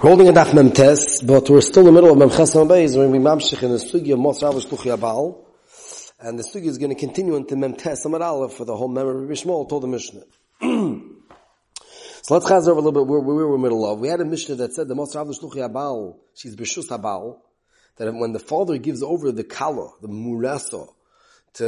holding a daf mem test, but we're still in the middle of mem chesam beis, we're going to be in the sugi of Rav Shluchi Abal, and the sugi is going to continue into mem test amar aleph for the whole memory of Bishmol told the Mishnah. so let's chazer over a little bit where, we were in the middle of. We had a Mishnah that said the Mos Rav Abal, she's Bishus Abal, that when the father gives over the kala, the murasa, to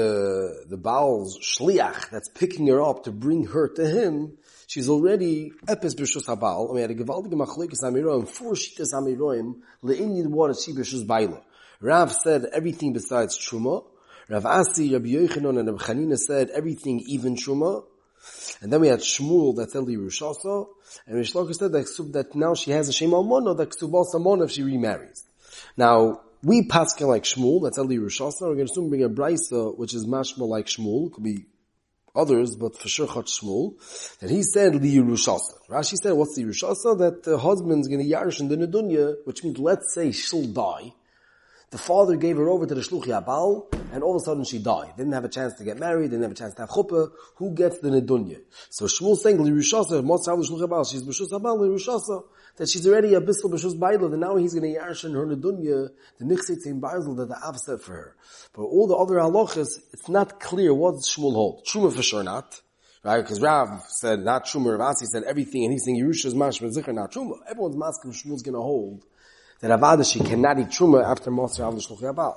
the Baal's shliach that's picking her up to bring her to him, she's already epis b'shus habal. I mean, had a gewaltige machlekes amiroim, four shitas amiroim, le'inyin what is she b'shus baila. Rav said everything besides truma. Rav Asi, Rabbi Yochanan, and Rabbi Chanina said everything even truma. And then we had Shmuel that said Lirushasa, and Rishloka said that, that now she has a Shem Almono, that Ksubal Samon if she remarries. Now, we paskin like Shmuel, that's Eli Rishasa, we're going to soon bring a Brisa, which is mashma like Shmuel, could be others, but for sure Chot Shmuel, that he said Li Yerushasa. Rashi said, what's the Yerushasa? That the husband's going to yarish in the Nedunya, which means let's say she'll die. The father gave her over to the Shluchi Abal, and all of a sudden she died. Didn't have a chance to get married, didn't have a chance to have chuppah. Who gets the Nedunya? So Shmuel saying, Li Yerushasa, Mosar Shluchi Abal, she's B'shus Abal, Li that she's already a bisl b'shus baila, and now he's going to yarshin her nedunya, the nichsit in basil that the Av for her. But all the other halachas, it's not clear what Shmuel hold. Truma for sure not. Right? Because Rav said not Truma, Ravasi said everything, and he's saying Yerusha's mashma zikr, not Truma. Everyone's masking Shmuel's going to hold that Avada she cannot eat Truma after Moser Av L'Shluch Yabal.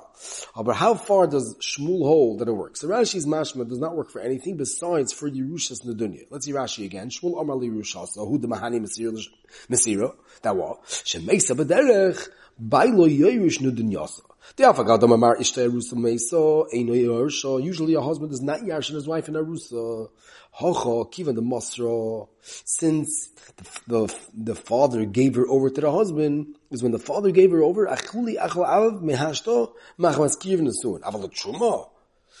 But how far does Shmuel hold that it works? So Rashi's mashma does not work for anything besides for Yerushas Nedunya. Let's see Rashi again. Shmuel Amar Li Yerushas, who the Mahani Mesira, that was, Shemesa B'derech, Bailo Yerush Nedunyasa. Usually a husband is not yarshin his wife in arusa. Hocha kiva the masra. Since the, the, the father gave her over to the husband, is when the father gave her over. Achuli achal av mehashto machmas kivin soon. Aval truma.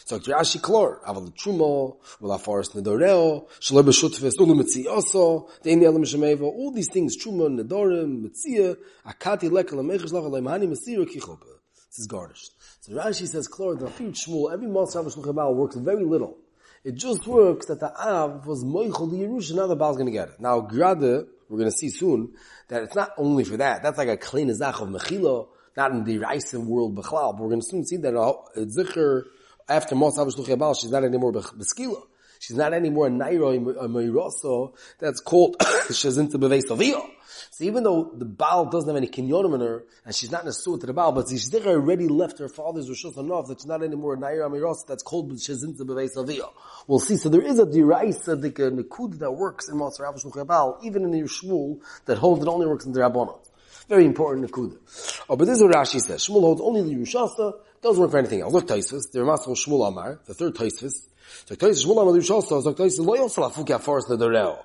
So Rashi klor, aval truma, vel afaris nedoreo, shalom b'shutfes, ulu mitziyaso, deini elam shemeva, all these things, truma, nedorim, mitziyah, akati lekel, amechish lach, alayim mesira, kichopa. Is garnished. So Rashi says, Klor, the Afim Shmuel, every Moshe Rav Shluch works very little. It just works that the Av was Moichel the and now the Baal's to get it. Now, Grade, we're to see soon, that it's not only for that. That's like a clean Zach of Mechila, not in the Raisa world Bechlal, but we're to soon see that uh, Zikr, after Moshe Rav Shluch she's not anymore Beskila. She's not anymore a Nairo, a Meirasa, that's called Shazinta Beveis Aviyah. So even though the Baal doesn't have any kinyonim in her, and she's not a suit to the Baal, but she's already left her father's Rishos enough that she's not anymore a Nair Amiros that's called Shezinta Beveis Aviyah. We'll see. So there is a diraisa, the Nikud that works in Rav Baal, even in the Shmuel, that holds it only works in the Rabbanah. Very important Nikud. Oh, but this is what Rashi says. Shmuel holds only the Yushasta, doesn't work for anything else. Look Taisvis, the Ramas Shmuel Amar, the third Taisvis. So Taisvis Shmuel Amar Yushasta, so Taisvis Lo Yosla Fuki Afaras Nedoreo.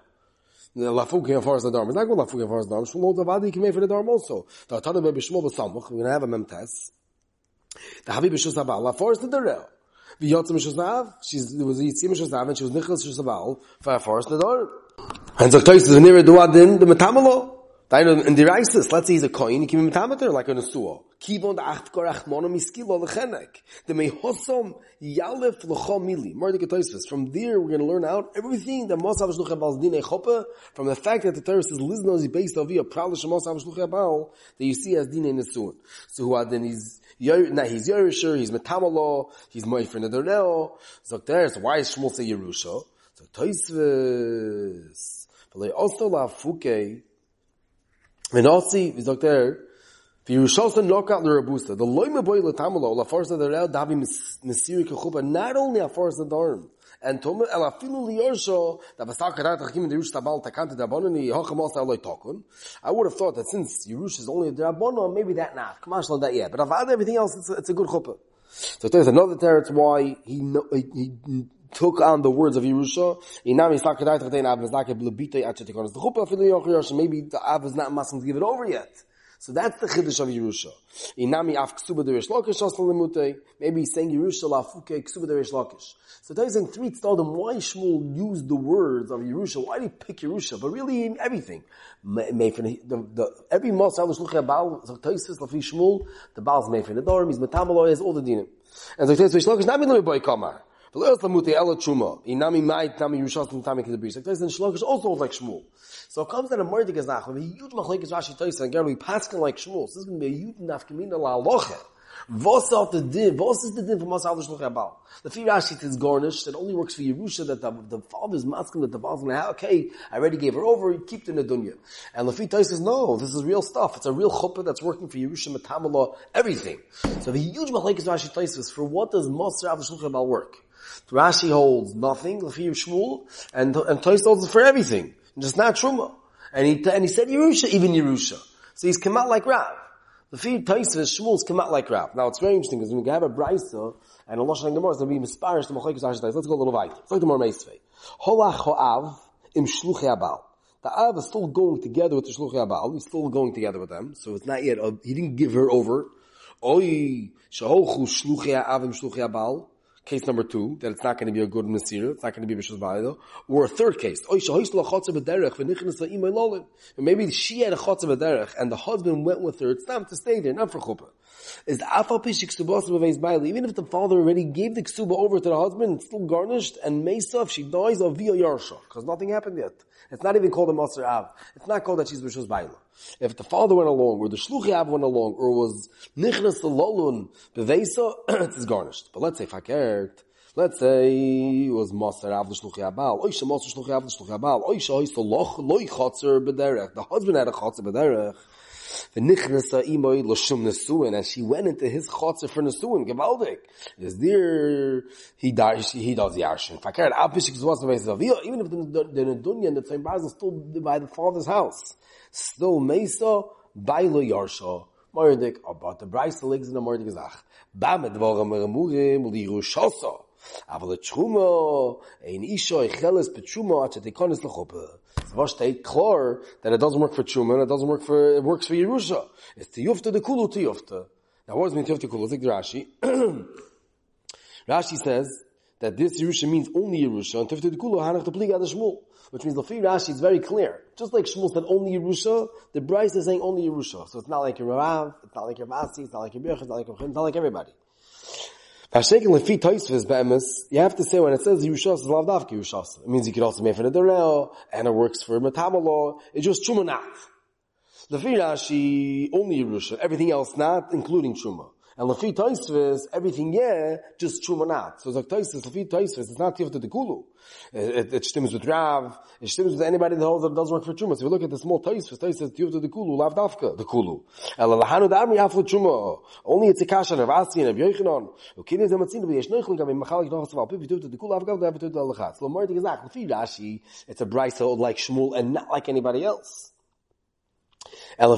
Lafuki and Forest Darm. It's not going Lafuki and Forest Darm. Shmuel Zavadi came for the Darm also. The Atana Bebe Shmuel Basamuch. We're going to have a memtes. The Habib Shus Abal. La Forest The Yotzim Shus Nav. She's, it was Yitzim Shus Nav and she was Nicholas Shus Abal for Forest Darm. And Zaktois is the near Duadin, the Metamalo. Deine, in the Reises, let's say he's a coin, can be metameter like an Asua. Kivon da acht korach mono miskilo lechenek. The mehosom yalef lecho mili. Mordek Toisves. From there, we're going to learn out everything that Mosav Shluch Abal Dine Choppe, from the fact that the Torah says Lizno is based on via Pralish Mosav Shluch Abal, that you see as Dine Nesuin. So who then he's, now he's Yerisher, he's Metamalo, he's Moifer Nedoreo. So there, so why is Shmuel say Yerusha? So Toisves. But they also la fuke, also, sagt er, wie Yerushalson knockout the Rabusta, the loime boy letamalo, la forza the real davi mesiri kechuba, not only a forza darm, and tome el afilu liyorsho, da bastak karat achim the Yerush tabal takante da bonani, hocha mos tokun. I would have thought that since Yerush is only a drabono, maybe that not. Come on, that yeah. But I've everything else, it's a, it's a good chuppah. So there's another teretz why he, he, he took on the words of Yerusha. Maybe the av is not masking to give it over yet. So that's the chiddush of Yerusha. Inami af ksuba derish lokish asal lemute. Maybe he's saying Yerusha lafuke ksuba derish lokish. So saying three them why Shmuel used the words of Yerusha. Why did he pick Yerusha? But really in everything. The, the, every Mos Al Shluchei Baal, so Taisis lafi Shmuel, the Baal's made for the Dorim, he's metamaloy, has all the dinim. And so Taisis Lokish, not me boy kamar. Shlokish also like Shmuel. So it comes that a Mordig is nach, with a huge machlekes Rashi Tyson, again we paskin like Shmuel. So this is going to be a huge nafkamina la aloche. Vos out the din, vos is the din for Mas Al Shluch Abal. The Fi Rashi is garnished, it only works for Yerusha, that the, the father's masking that the father's going to have, okay, I already gave her over, keep the dunya. And the Fi says, no, this is real stuff. It's a real chuppah that's working for Yerusha, Metamala, everything. So the huge machlekes Rashi Tyson for what does Mas Al Shluch Abal work? Rashi holds nothing, Lefi Shmuel, and, and Toys holds it for everything. Just not Truma. And he, and he said Yerusha, even Yerusha. So he's come out like Rav. The feed Taisvis Shmuel's come out like Rav. Now it's very interesting because when we have a Brisa and a Lashon Gemara is going to be misparish the Machlekes Rashi Let's go a little weiter. It's like the more Meisvei. Holach Ho'av im Shluchei Abal. The Av is still going together with the Shluchei Abal. He's still going together with them. So it's not yet, uh, he didn't give her over. Oy, Shahochu Shluchei Av im Shluchei Abal. Case number two, that it's not going to be a good Nasir, it's not going to be Bishas Valido. Or a third case, and maybe she had a chotzer b'derech, and the husband went with her, it's time to stay there, not for chuppah. Is the afal pishik ksubas even if the father already gave the ksuba over to the husband, it's still garnished, and Mesa, if she dies of via yarsha, because nothing happened yet. It's not even called a Maser Av. It's not called that she's Bishos Baila. If the father went along, or the Shluchi Av went along, or was Nichnas Lolun Bevesa, it's garnished. But let's say Fakert, let's say it was Maser Av the Shluchi Abal, Oisha Maser Shluchi Av the Shluchi Abal, Oisha Oisha Loch, Loi Chotzer Bederech. The husband had a Chotzer Bederech. And she went into his chotzer for nesuin, gewaldig. Is there, he does, he does yarshin. Fakir, apishik zwas even if the, the Nedunya and the Tzayim Baz is still by the father's house. Still mesa, bailo yarsha. Mordik, about the Bryce legs in the Mordik gezach. Bamed dvoram meremurim, li Yerushosa. Aber the Truma, ein Isha, Echeles, Petruma, at the Tikonis Lechope. Zvar state clear that it doesn't work for Truma, and it doesn't work for, it works for Yerusha. It's Tiyufta, the Kulu Tiyufta. Now what does mean Tiyufta Kulu? Like Rashi. Rashi says that this Yerusha means only Yerusha, and Tiyufta the Kulu, Hanach the Pliga the Shmuel. Which means the Lefi Rashi is very clear. Just like Shmuel said only Yerusha, the Brisa is saying only Yerusha. So it's not like your Rav, it's not like your Vasi, it's not like your Birch, it's not like your it's not like everybody. Hashekin lefi toisves be'emes, you have to say when it says Yushas is lavdavka Yushas. It means you could also make for the Dereo, and it works for Metamalo. It's just Truma not. The Rashi, only Yerusha, everything else not, including Truma. And Lafi Taisvis, everything yeah, just Truma not. So it's like Taisvis, Lafi Taisvis, it's not Tifta the Kulu. It, it, stems with Rav, it stems with anybody that holds that doesn't work for Truma. So if you look at the small Taisvis, Taisvis, Tifta the Kulu, Lav Dafka, the Kulu. El Lahanu Dami Aflo Truma. Only it's a Kasha, Rav Asi, Rav Yochanan. Ukini Zematzin, Rav Yeshnoichel, Gabi Machalik, Nochas Val, Pipi Tifta the Kulu, Avgav, Dav Tifta Al-Lachatz. So Marti Gazak, Lafi Rashi, it's a Brisa like Shmuel and not like anybody else.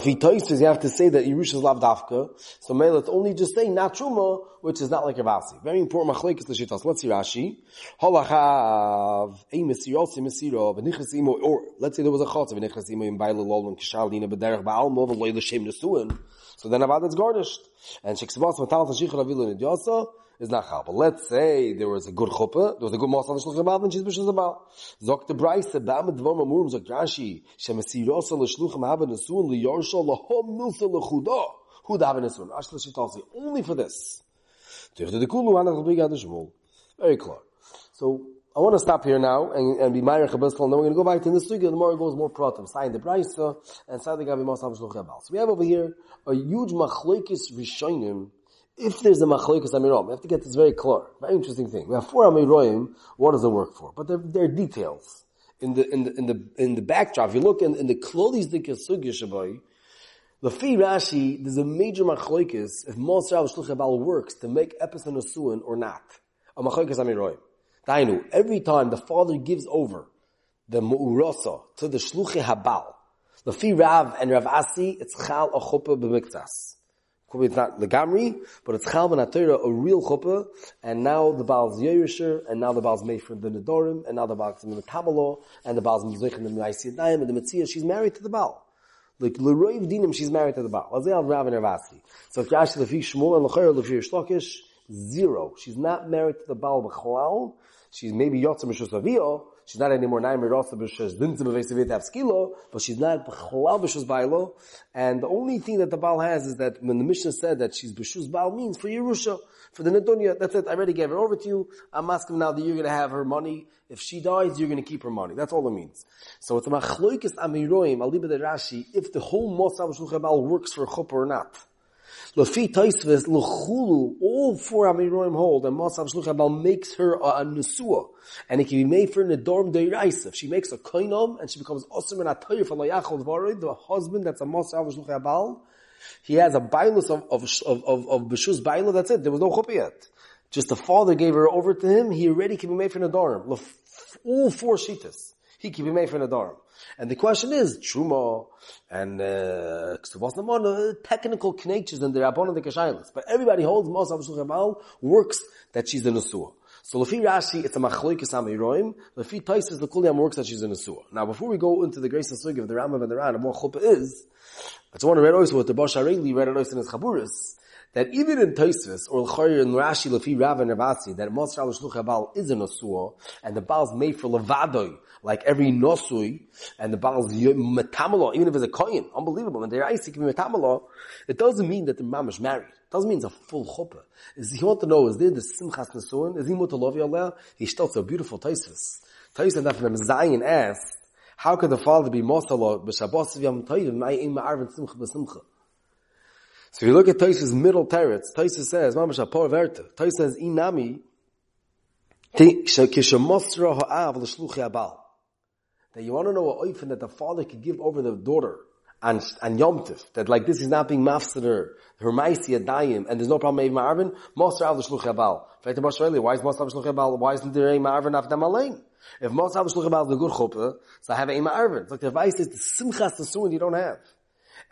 He toises, you have to say that Yerusha is lavdafka. So may let's only just say not truma, which is not like a vasi. Very important machlekes the shitas. Let's see Rashi. Holachav a misiro si misiro v'nichas imo or let's say there was a chotz v'nichas imo in baile lol and kishalina b'derech ba'al mov and loy l'shem nesuin. So then avad it's garnished. And sheksavas v'tal t'shichar avilu nidyosa is not chal. But let's say there was a good chuppah, there was a good mosal shluch about, and she's b'shus about. Zok the Brisa, ba'am dvom amurim, zok Rashi, shemesirosa l'shluch ma'aben nesuin liyorsha lahom milsa l'chudah. Who the haven nesuin? Ashla shitasi. Only for this. Very clear. So, I want to stop here now and, and be Meyer Chabaz and then we're going to go back to the studio. The more goes more pratim, sign the Brisa, and sign the Gabi Masal Shluch So we have over here a huge machlekes rishonim if there's a machloikas amirom, we have to get this very clear. Very interesting thing. We have four amiroim. What does it work for? But there, are details in the in the in the in the backdrop. If you look in, in the klolis shabai, the fi Rashi, there's a major machloikas if Moshe Shluchabal works to make epison suin or not. A machloikas amiroim. Dainu, every time the father gives over the mu'urasa to the shluchi habal, the fi Rav and Rav Asi, it's chal a chuppah b'miktas. Probably it's not the Gamri, but it's Chal a real chuppah, and now the Baal's Yerisher, and now the Baal's Mefer the Nedorim, and now the Baal's Metamalo, and the Baal's Mizrich in the Meisiyadayim, and the Metzia, she's married to the Baal. Like Leroiv Dinim, she's married to the Baal. Azal Rav and Ravasi. So if you ask the Fish Shmuel and Lechayr Lefir Shlokish, zero. She's not married to the Baal B'chalal. She's maybe Yotzim Mishus she's not anymore Naimir Rasa B'Shus. Dintzim B'Vesavit Avskilo, but she's not B'Chalal Bailo, and the only thing that the Baal has is that when the Mishnah said that she's B'Shus Baal means for Yerusha, for the Nedunya, that's it, I already gave her over to you, I'm asking now that you're gonna have her money, if she dies, you're gonna keep her money, that's all it means. So it's a Machloikis Amiroim, Aliba de Rashi, if the whole Mosav Shulchan works for Chuppah or not. Lafi Taisves L'chulu, all four Amiroim hold, and Mosav Shluchabal makes her a, a Nesua, and it can be made for an Adorm Deiraisa. She makes a Koinom, and she becomes Osir and Atayr for Layachol Dvarid, the husband that's a Mosav Shluchabal, he has a bailus of, of, of, of, of Beshus Baila, that's it. There was no chuppah yet. Just the father gave her over to him, he already can be made for an Adorm. All four Shitas. He can be made for an Adorm. And the question is, Truma and uh, technical knetches and the Rabbon and the Kashailas. But everybody holds Mos Avshul works that she's a Nesua. So Lefi Rashi, it's a Machloikis Amiroim. Lefi Taisis, the Kuliam works that she's in a Nesua. Now before we go into the grace and sugi of the Rambam and the Ran, and what Chuppah is, I just want to read also what the Bosh Areli read also in his Chaburis, that even in Taisvis, or L'chayr in Rashi, Lefi Rav and Ravasi, that Mos Avshul is a Nesua, and the Baal is made for Levadoi, like every nosui, and the Baal is metamalo, even if it's a koyin, unbelievable. and they're Isaac metamalo, it doesn't mean that the mamash married. It doesn't mean it's a full chuppah. Is he want to know, is there the simchas nesuin? Is he mutalovi Allah? He still a beautiful taisis. Taisis that from Zion asked, how could the father be mosalo b'shabos yom toivim ma'im ma'arvin simcha b'simcha? So if you look at Taisa's middle teretz, Taisa says, Mamash Apor Verta, Taisa says, Inami, Kishemosra ha'av l'shluchi abal that you want to know a oifen that the father could give over the daughter and and Yom that like this is not being mafseder, her maisi adayim, and there's no problem with Marvin, Moser av l'shluch In Fact about Australia, why is Moser av l'shluch habal? Why isn't there a Marvin after Malain? If Moser av l'shluch habal is a good chuppah, so I have a Marvin. It's like the advice is the simchas the suin you don't have.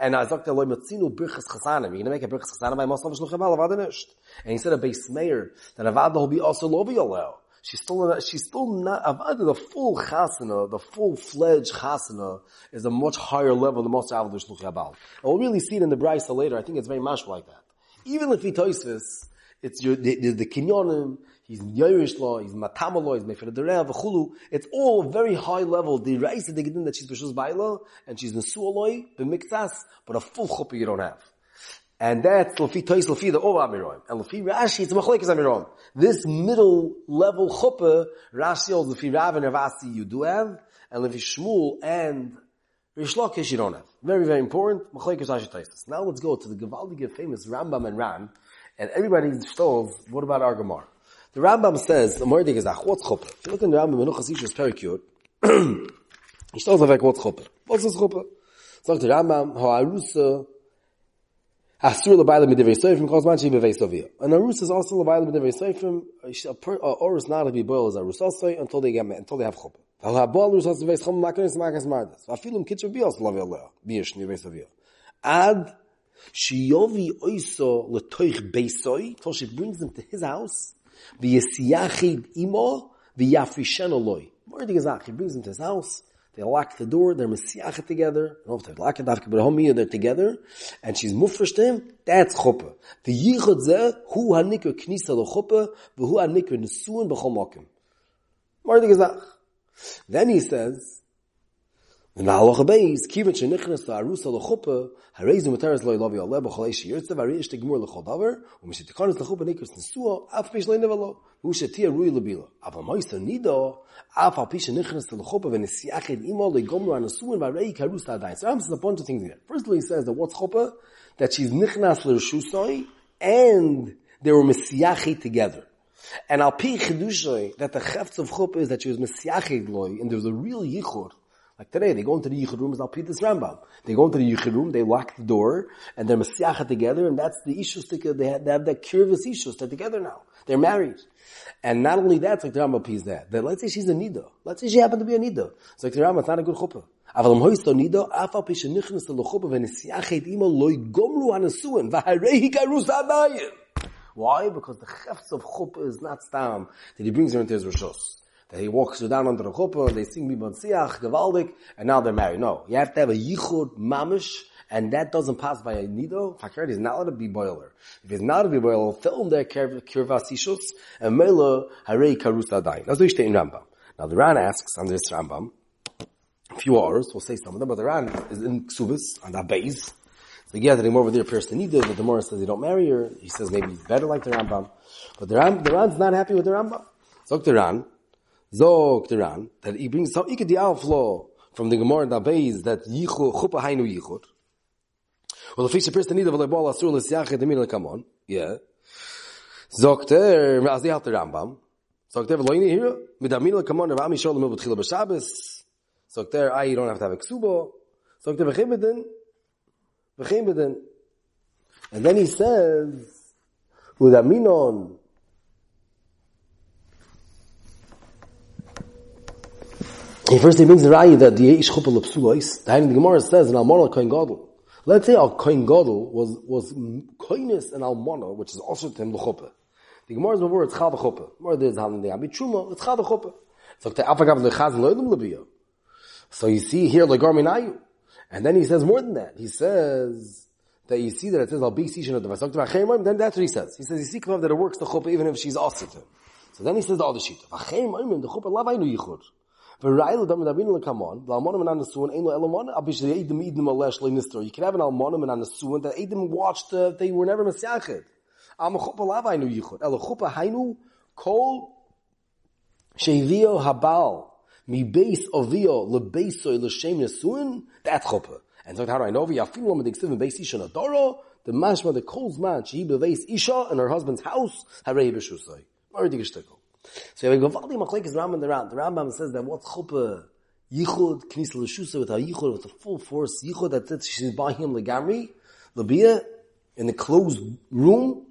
And I sagt der loy matzinu birchas chasanim. You're going to make a birchas chasanim by Moser av l'shluch habal, avad nisht. And he said a base mayor, that avad will be also lobi allow she's still she's still not Avada, the full chasana, the full fledged chasana is a much higher level than most Avada Shluch Yabal. And we'll really see it in the Brisa later. I think it's very much like that. Even if he toises, it's your the, the, the kinyonim, he's Yerush law, he's matamalo, he's mefer derev, v'chulu. It's all very high level. The Raisa they get in that she's b'shus baila and she's nesualoi b'miktas, but a full chuppah you don't have. And that's Lafi Tois Lafi the Ov Amiroim. And Lafi Rashi, it's Machlekes Amiroim. This middle level chuppah, Rashi holds Lafi Rav and Ravasi you do have, and Lafi Shmuel and Rish Lakish you don't have. Very, very important. Machlekes Rashi Toises. Now let's go to the Gavaldige famous Rambam and Ran, and everybody stalls, what about our Gemara? The Rambam says, the Mordig is what's chuppah? If you look in the Rambam, Menuchas Ish is very cute. he stalls like what's chuppah? What's this chuppah? So the Rambam, Ha'arusa, Asur l'bayla midivay seifim calls manchi bevei sovia. An arus is also l'bayla midivay seifim. Or is not to be boiled as arus also until they get until they have chuppah. Al habol arus also veis chum makas mardas. Afilum kitcher bi also lavi Allah. Biish nivay sovia. Ad shiyovi oiso letoich beisoi till she brings them to his house. V'yesiyachid imo v'yafrishen oloi. More gezach, he brings them to his house. They lock the door, they're mesiachet together. I don't know if they lock it, but homie, they're together. And she's mufresh to him. That's chuppah. Yichud zeh, hu hanikr knisa l'chuppah, v'hu hanikr nesuin b'chol mokim. Mardik is Then he says, in the halacha beis, kivet shenichnas to arusa l'chuppah, hareizu materes lo ilavi aleh b'chol eishi yirtzev, harish tegmur davar, nesua, af pish lo inevalo, hu shetia rui nido, af al pish shenichnas anesuin, v'arei. So a bunch of things here. First of all, he says that what's chuppah? That she's nichnas l'rshusoi, and they were mesiached together. And al pi chedushay, that the chefts of chuppah is that she was mesiached loy, and there was a real yichur, like today, they go into the Yichud room, I'll repeat this Rambam. They go into the Yichud room, they lock the door, and they're Masiacha together, and that's the Ishus, they have, they have that curvous Ishus, they're together now. They're married. And not only that, it's like the Rambam piece that, but let's say she's a Nida. Let's say she happened to be a Nida. It's like the Rambam, it's not a good chuppah. אבל אם הויסטו נידו, אף על פי שנכנס לחופה ונסיח את אימו, לא יגומרו הנשואין, והרי יקרוס עדיין. Why? Because the chefs of chuppah is not stam, that he brings her into his rishos that he walks her down under the chuppah, and they sing Mibon Siach, Gevaldik, and now they're married. No. You have to have a Yichud Mamish, and that doesn't pass by a nido. Fakir is not allowed to be boiler. If it's not to be boiler, film their kirvas and mela harei karus adayin. That's what you in Rambam. Now the Ran asks on this Rambam, a few hours, we'll say some of them, but the Ran is in Ksubis, on that base. So he gathering over there, Pierce the Nida, the Gemara says he don't marry her. He says maybe he's better like the Rambam. But the Ran, the Ran's not happy with the Rambam. Zog the Ran, Zog the Ran, that he brings some Ikad Alflo from the Gemara and Abayz that Yichud, Chupa Hainu Yichud. Well, if he appears to need of a ball asur l'siachet the minute come on, yeah. Zogt er, as the alter Rambam, zogt er, lo yini here, mit amin come on, rami sholem mit tchila b'shabbos, zogt er, ah, you don't have to have a ksubo, zogt er, v'chim v'chim b'den. And then he says, with aminon, He first he brings the raya that the Eish Chupal Psulois, the the Gemara says in Almana Kohen Gadol. Let's say Al Kohen Gadol was, was Kohenis and Almana, which is also to him the Chuppah. The Gemara's word, it's Chad Chuppah. More there's Hanan the Abi Truma, it's Chad Chuppah. So the Afagav the Chaz Loidim Lebiya. So you see here, Legar Minayu. And then he says more than that. He says, that you see that it says Al Beisishan of the Vasok then that's what he says. He says, you see that it works the Chuppah even if she's also to him. So then he says the other sheet. The Chuppah Lavainu Yichud. You can have an almonim and anasuan that edim watched, uh, they were never mesiached. Am chuppah lavainu yichud. El chuppah hainu kol shevio habal mi beis ovio lebeisoy l'shem nesuin, that's chuppah. And so how do I know? V'yafim lo medik sivim beis isha nadoro, the mashma, the kol's man, she beveis isha in her husband's house, harei b'shusay. Already geshtickle. So you have a Gavaldi Machlek is Rambam the Ram. The Rambam says that what's chuppah yichud knis l'shusa with a yichud with a full force yichud that says she's by him legamri labia in a closed room,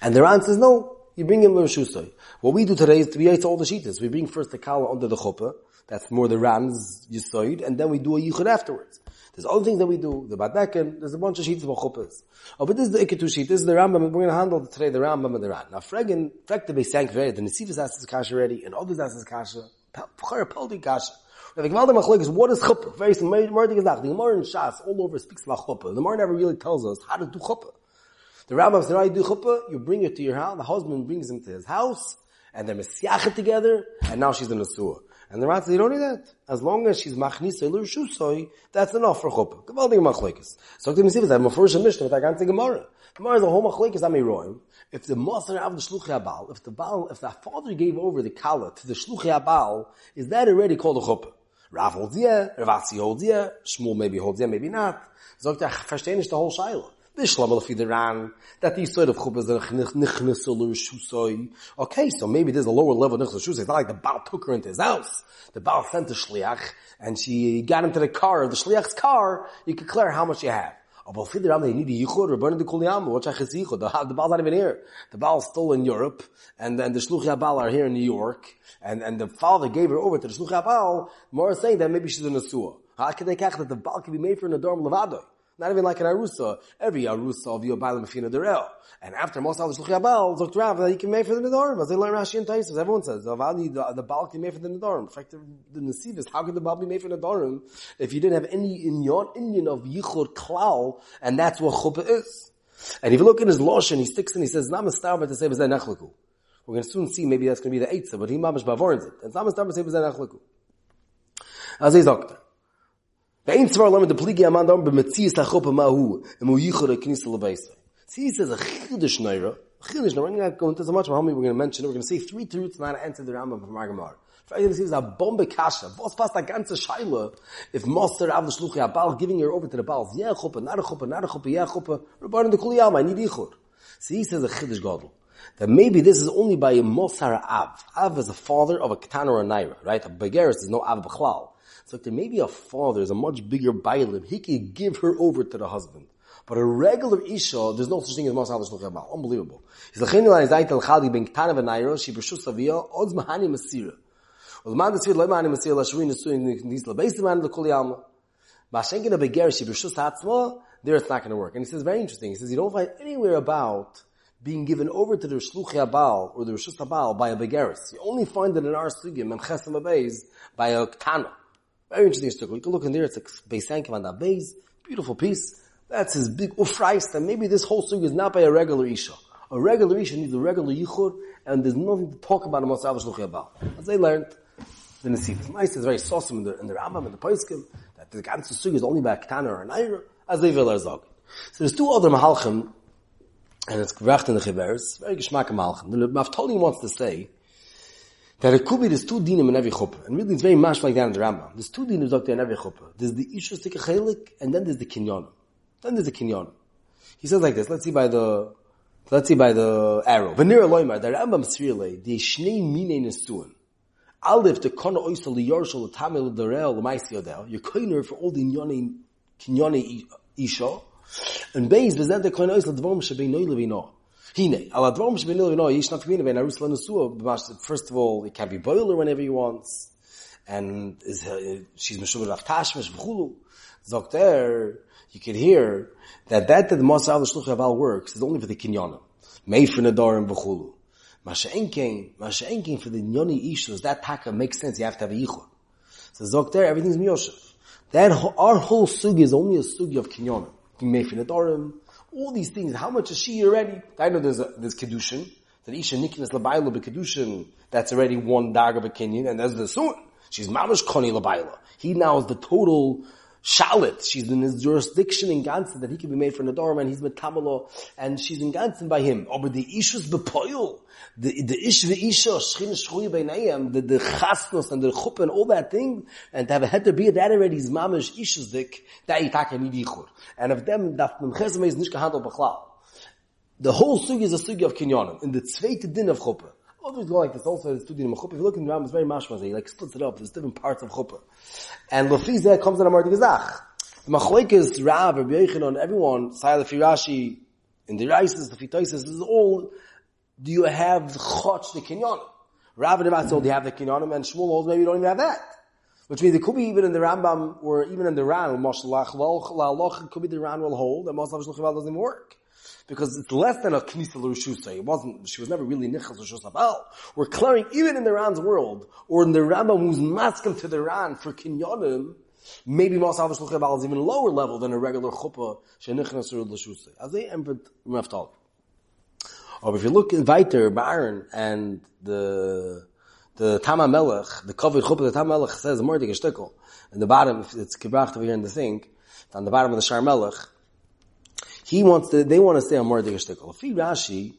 and the Ram says no. You bring him l'shusa. What we do today is to be all the shitas. We bring first the kala under the chuppah. That's more the Ram's yisoid, and then we do a yichud afterwards. There's other things that we do, the Badeken, there's a bunch of sheets of chuppahs. Oh, but this is the Iketu sheet, this is the Rambam, we're going to handle today the Rambam and the Ran. Now, Frekte be sank very, the Nesivas asks his kasha already, and others ask his kasha, Pchara Paldi kasha. The Gemalda Machlik is, what is chuppah? Very simple, The Gemara in Shas, all over speaks about chuppah. The Gemara never really tells us how to do chuppah. The Rambam says, how you do chuppah? You bring it to your house, the husband brings him to his house, and they're mesiachet together, and now she's in the sewer. And the Rat says, you don't need that. As long as she's machnisa l'rshusoi, that's enough for chuppah. Gavaldig machlekes. So to me, I have a first mission with Aganti Gemara. Gemara is a whole machlekes am roim. If the Moser of the Shluchi Abal, if the Baal, if the father gave over the Kala to the Shluchi Abal, is that already called a chuppah? Rav holds yeah, Ravasi holds yeah, Shmuel maybe holds yeah, maybe not. Zogt er, verstehen ist the whole Shaila. This level of the ran that these sort of chuppahs are nichnesul shusoi. Okay, so maybe there's a lower level nichnesul shusoi. It's not like the Baal took her into his house. The Baal sent the shliach and she got into the car, the shliach's car. You can clear how much you have. Oh, but Fidder they need a yichud or burning the kuliyam. What's a chesichud? The, the Baal's not even here. The Baal's still in Europe, and then the Shluchia Baal are here in New York, and, and the father gave her over to the Shluchia Baal, more saying that maybe she's in a sewer. How can they catch that the Baal can be made for in a dorm levado? Not even like an Arusa. Every Arusa of your Yobalim Mefina Derel. And after most of the Shluch Yabal, Dr. Rav, that he can make for the Nedarim. As they learn Rashi and Taisus, everyone says, Avani, the, the Baal can be made for the Nedarim. In fact, the, the Nesivis, how could the Baal be made for the Nedarim if you didn't have any inyan, Indian of Yichur Klal, and that's what Chuppah is. And if you look in his Losh and he sticks and he says, Namastar, but to say, Nechliku. We're going to soon see maybe that's going to be the Eitzah, but he mamish bavorns it. And Namastar, but say, Nechliku. As he's doctor. Ve'in tzvar lamed de pligi aman dam b'metzias ha'chopa mahu, em hu yichur ha'knisa lebeisa. See, he says a chidush naira, a chidush naira, we're going to so much, how many we're going to mention, we're going to say three truths and to answer the Rambam from Agamar. Anyone sees a bombe kasha, was passt a ganze Scheile, if Moster av the shluchi abal, giving her over to the Baals, yeah chupa, not a chupa, not a chupa, yeah chupa, regarding the kuliyama, I need yichur. See, he says a chidush gadol. That maybe this is only by a Mosar Av. Av is a father of a Ketan or a Naira, right? A Begeris is no Av B'chlal. So there may be a father is a much bigger bailim. He can give her over to the husband. But a regular isha, there's no such thing as Moshe Alish Nuchabal. Unbelievable. He's like, Nairo, she mahani masira. There it's not going to work. And he says, very interesting. He says, you don't find anywhere about being given over to the Shluch Yabal or the Rishus Habal by a Begeris. You only find it in our Sugim, Memchesem Abeis, by a Ktana. Very interesting story. You can look in there, it's a Beisankim on that base, beautiful piece. That's his big ufreist, and maybe this whole story is not by a regular Isha. A regular Isha needs a regular Yichur, and there's nothing to talk about in Mosav Shluch Yabal. As they learned, the Nesivas. Meist is very awesome in the, in the Rambam, in the Poiskim, that the ganze Sugi is only by a Ketana or an Eira, as they will So there's two other Mahalchim, and it's gebracht in the Chiberes, very geschmack Mahalchim. The Maftoli wants to say, that it could be there's two dinim in every chuppah. And really it's very much like that in the Rambam. There's two dinim doctor in every chuppah. There's the Ishus Tikkachelik, and then there's the Kinyon. Then there's the Kinyon. He says like this, let's see by the, let's see by the arrow. Venira loimar, the Rambam Srirle, the Shnei Mine Nesuan. Aleph, the Kona Oisa Liyorshal, the Tamil, the Reel, the. You're koiner for all the Kinyone, Kinyone Isha. And Beis, Bezet, the Kona Oisa, the Dvom, Shebei Noi Levino. Hine, yish kvina first of all, it can be boiler whenever he wants, and is, uh, she's meshubah rach tashmish v'chulu, zokt er, you can hear that that that the Moshe Al Shluch Aval works is only for the kinyanim. Mei for Nadar and Bechulu. Masha Enkein, Masha Enkein for the Nyoni Ishus, that taka makes sense, you have to have a Yichud. So Zok there, everything's Miyoshev. That, our whole sugi is only a sugi of kinyanim. Mei for Nadarim, all these things, how much is she already? I know there's a, there's Kedushin, that Isha Niknas Labaila Kedushin, that's already one dag of a Kenyan, and there's the Sun. She's Mamash Koni Labaila. He now is the total Shalit. She's in his jurisdiction in Gansen that he can be made for Nadorim and he's Metamalo and she's in Gansen by him. Oh, but the Ishus Bepoil, the, the Ish Isha, Shchin Shchuy Beinayim, the, the Chasnos and the Chup and all that thing, and to have a head to be that already is Mamish Ishus Dik, that Yitaka Nid Yichur. And of them, that Memchezme is Nishka Handel Bechlal. The whole sugi is a sugi of kinyonim. In the zweite din of chuppah, Others go like this also, it's two dinim chuppah. If you look in the Ram, it's very mashma. He like splits it up. There's different parts of chuppah. And Lefizeh comes in a Mardi Gazach. The Machlekes, Rav, Rabbi Yechanan, everyone, Sayla Firashi, in the Rises, the Fitoises, is all, do you have Chotch, the Kinyon? Rav and Rav told you have the Kinyonim, and Shmuel holds maybe you don't even have that. Which means it could be even in the Rambam, or even in the Ran, Moshe it could be the Ran will hold, and Moshe doesn't even work because it's less than a Knisa L'Rushusa. It wasn't, she was never really Nichas L'Shusabal. We're clearing, even in the Ran's world, or in the Rambam who's masking to the Ran for Kinyonim, maybe Masal L'Shusabal is even lower level than a regular Chuppah, Shenichnas L'Shusa. As they entered Meftal. Or if you look in Weiter, Baron, and the, the Tama Melech, the covered Chuppah, the Tama Melech says, Mordig Shtickle. In the bottom, it's gebracht over here in the thing, on the bottom of the Shar Melech, he wants to, they want to say a Mordechai Shtickle. If Rashi,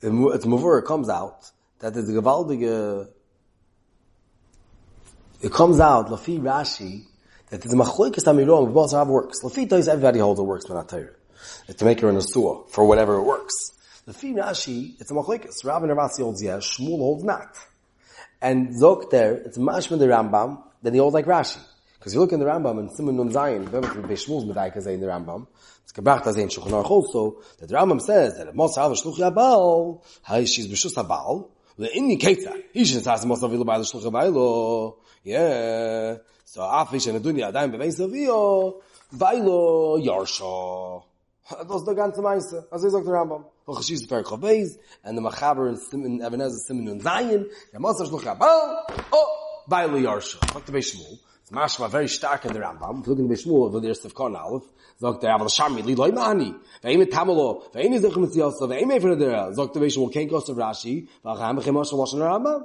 it's Mavur, it comes out, that there's a Gavaldige, it comes out, Lafi Rashi, that the Machloikis Amirom, both have works. Lafi Toys, everybody holds it works, but not Torah. To make her in a Suah, for whatever it works. Lafi Rashi, it's a Machloikis. Rabbi Nervasi holds yes, Shmuel holds not. And Zok there, it's Mashman the Rambam, then he holds like Rashi. Because you look in the Rambam and Simon Nun Zayin, Shmuel's Medaika in the Rambam, it's gebracht as in Shulchan Aruch also that the Rambam says that Moshe Av Shluch Yabal, hay she's b'shus Habal, the indicates that he should say Moshe Av Yabal Shluch Yabal, yeah. So afish and dunya adaim bevein savio, bailo yarsha. Das the ganze Meise. As er sagt der Rambam. Hoch schießt der Perk Beis, and the Machaber in Simen, Even HaEzer Simen und Zayin, der Moshe Shluch Yabal, oh, bailo yarsha. Sagt der Beishmul. It's mashma very stark in the Rambam. Look in the Bishmul, the first of Korn Aleph. sagt er, aber li loy mani. Ve'im et tamalo, ve'im et zechem etziyosa, ve'im et der, sagt er, Bishmul, kein kost of Rashi, v'acham b'chem Moshe Moshe Rambam.